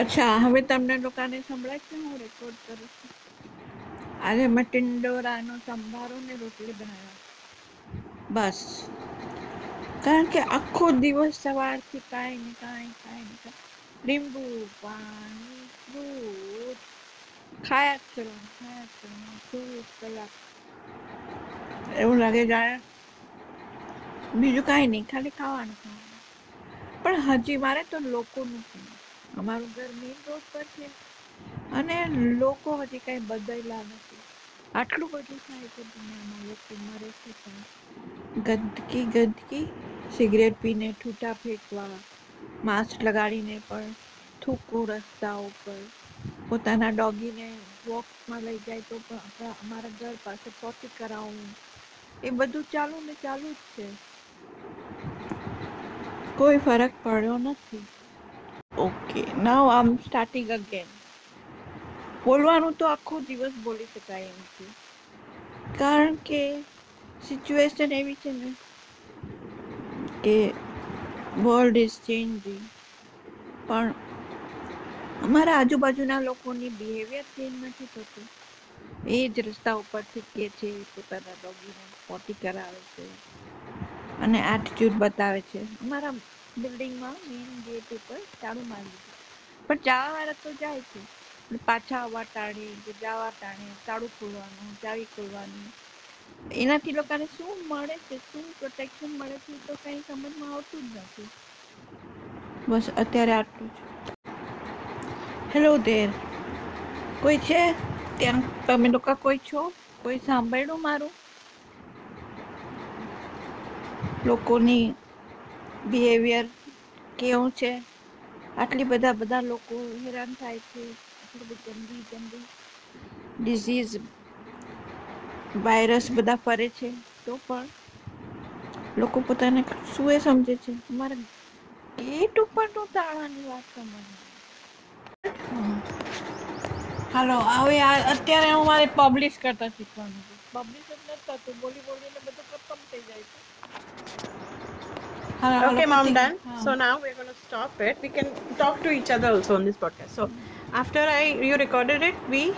અચ્છા, હવે તમને લોકોને સંભળાય છે હું રેકોર્ડ કરું છું? આજે મેં ટિંડોરાનો સંભારો ને રોટલી બનાવ્યા. બસ. કારણ કે આખો દિવસ સવારથી કાંઈ ને કાંઈ કાંઈ ને લીંબુ, પાણી ફ્રૂટ ખાયા જ ખાયા જ ફ્રૂટ કલાક એવું લાગે જાણે બીજું કાંઈ નહીં, ખાલી ખાવાનું ખાવાનું. પણ હજી મારે તો લોકોનું છે અમારું ઘર મેઇન રોડ પર છે. અને લોકો હજી કાંઈ બદલાયા નથી. આટલું બધું થાય છે દુનિયામાં, લોકો મરે છે પણ. ગંદકી ગંદકી, સિગરેટ પીને ઠૂઠા ફેંકવા, માસ્ક લગાડીને પણ થૂકવું રસ્તા ઉપર પોતાના ડોગીને વોકમાં લઈ જાય તો પણ અમારા ઘર પાસે પોટી કરાવવું એ બધું ચાલુ ને ચાલુ જ છે. કોઈ ફરક પડ્યો નથી. ઓકે નાવ આમ સ્ટાર્ટિંગ અગેન બોલવાનું તો આખો દિવસ બોલી શકાય એમ છે. કારણ કે સિચ્યુએશન એવી છે ને કે વર્લ્ડ ઇઝ ચેન્જિંગ પણ અમારા આજુબાજુના લોકોની બિહેવિયર ચેન્જ નથી થતું. એ જ રસ્તા ઉપરથી કે છે પોતાના ડોગીને પોટી કરાવે છે. અને એટીટ્યુડ બતાવે છે. અમારા બિલ્ડિંગમાં મેઇન ગેટ ઉપર તાળું મારી પણ જવાવાળા તો જાય છે. પાછા આવવા ટાણે કે જવા ટાણે તાળું ખોલવાનું, ચાવી ખોલવાનું. એનાથી લોકોને શું મળે છે, શું પ્રોટેક્શન મળે છે તો કંઈ સમજમાં આવતું જ નથી. બસ અત્યારે આટલું જ. હેલો દેર કોઈ છે? ત્યાં તમે લોકો કોઈ છો? કોઈ સાંભળ્યું મારું? લોકોની બિહેવિયર કેવું છે? આટલી બધા બધા લોકો હેરાન થાય છે. આટલી બધી ગંદી ગંદી ડિઝીઝ વાયરસ બધા ફરે છે. તો પણ લોકો પોતાને શું એ સમજે છે? અમારા ગેટ ઉપરનું તાળાની વાત સમજ હાલો, હવે અત્યારે હું મારે પબ્લિશ કરતા શીખવાનું છે. પબ્લિશ નથી થતું, બોલી, બોલીને બધું ખતમ થઈ જાય છે. okay, mom, done. So now we're going to stop it. We can talk to each other also on this podcast. So after I you recorded it, we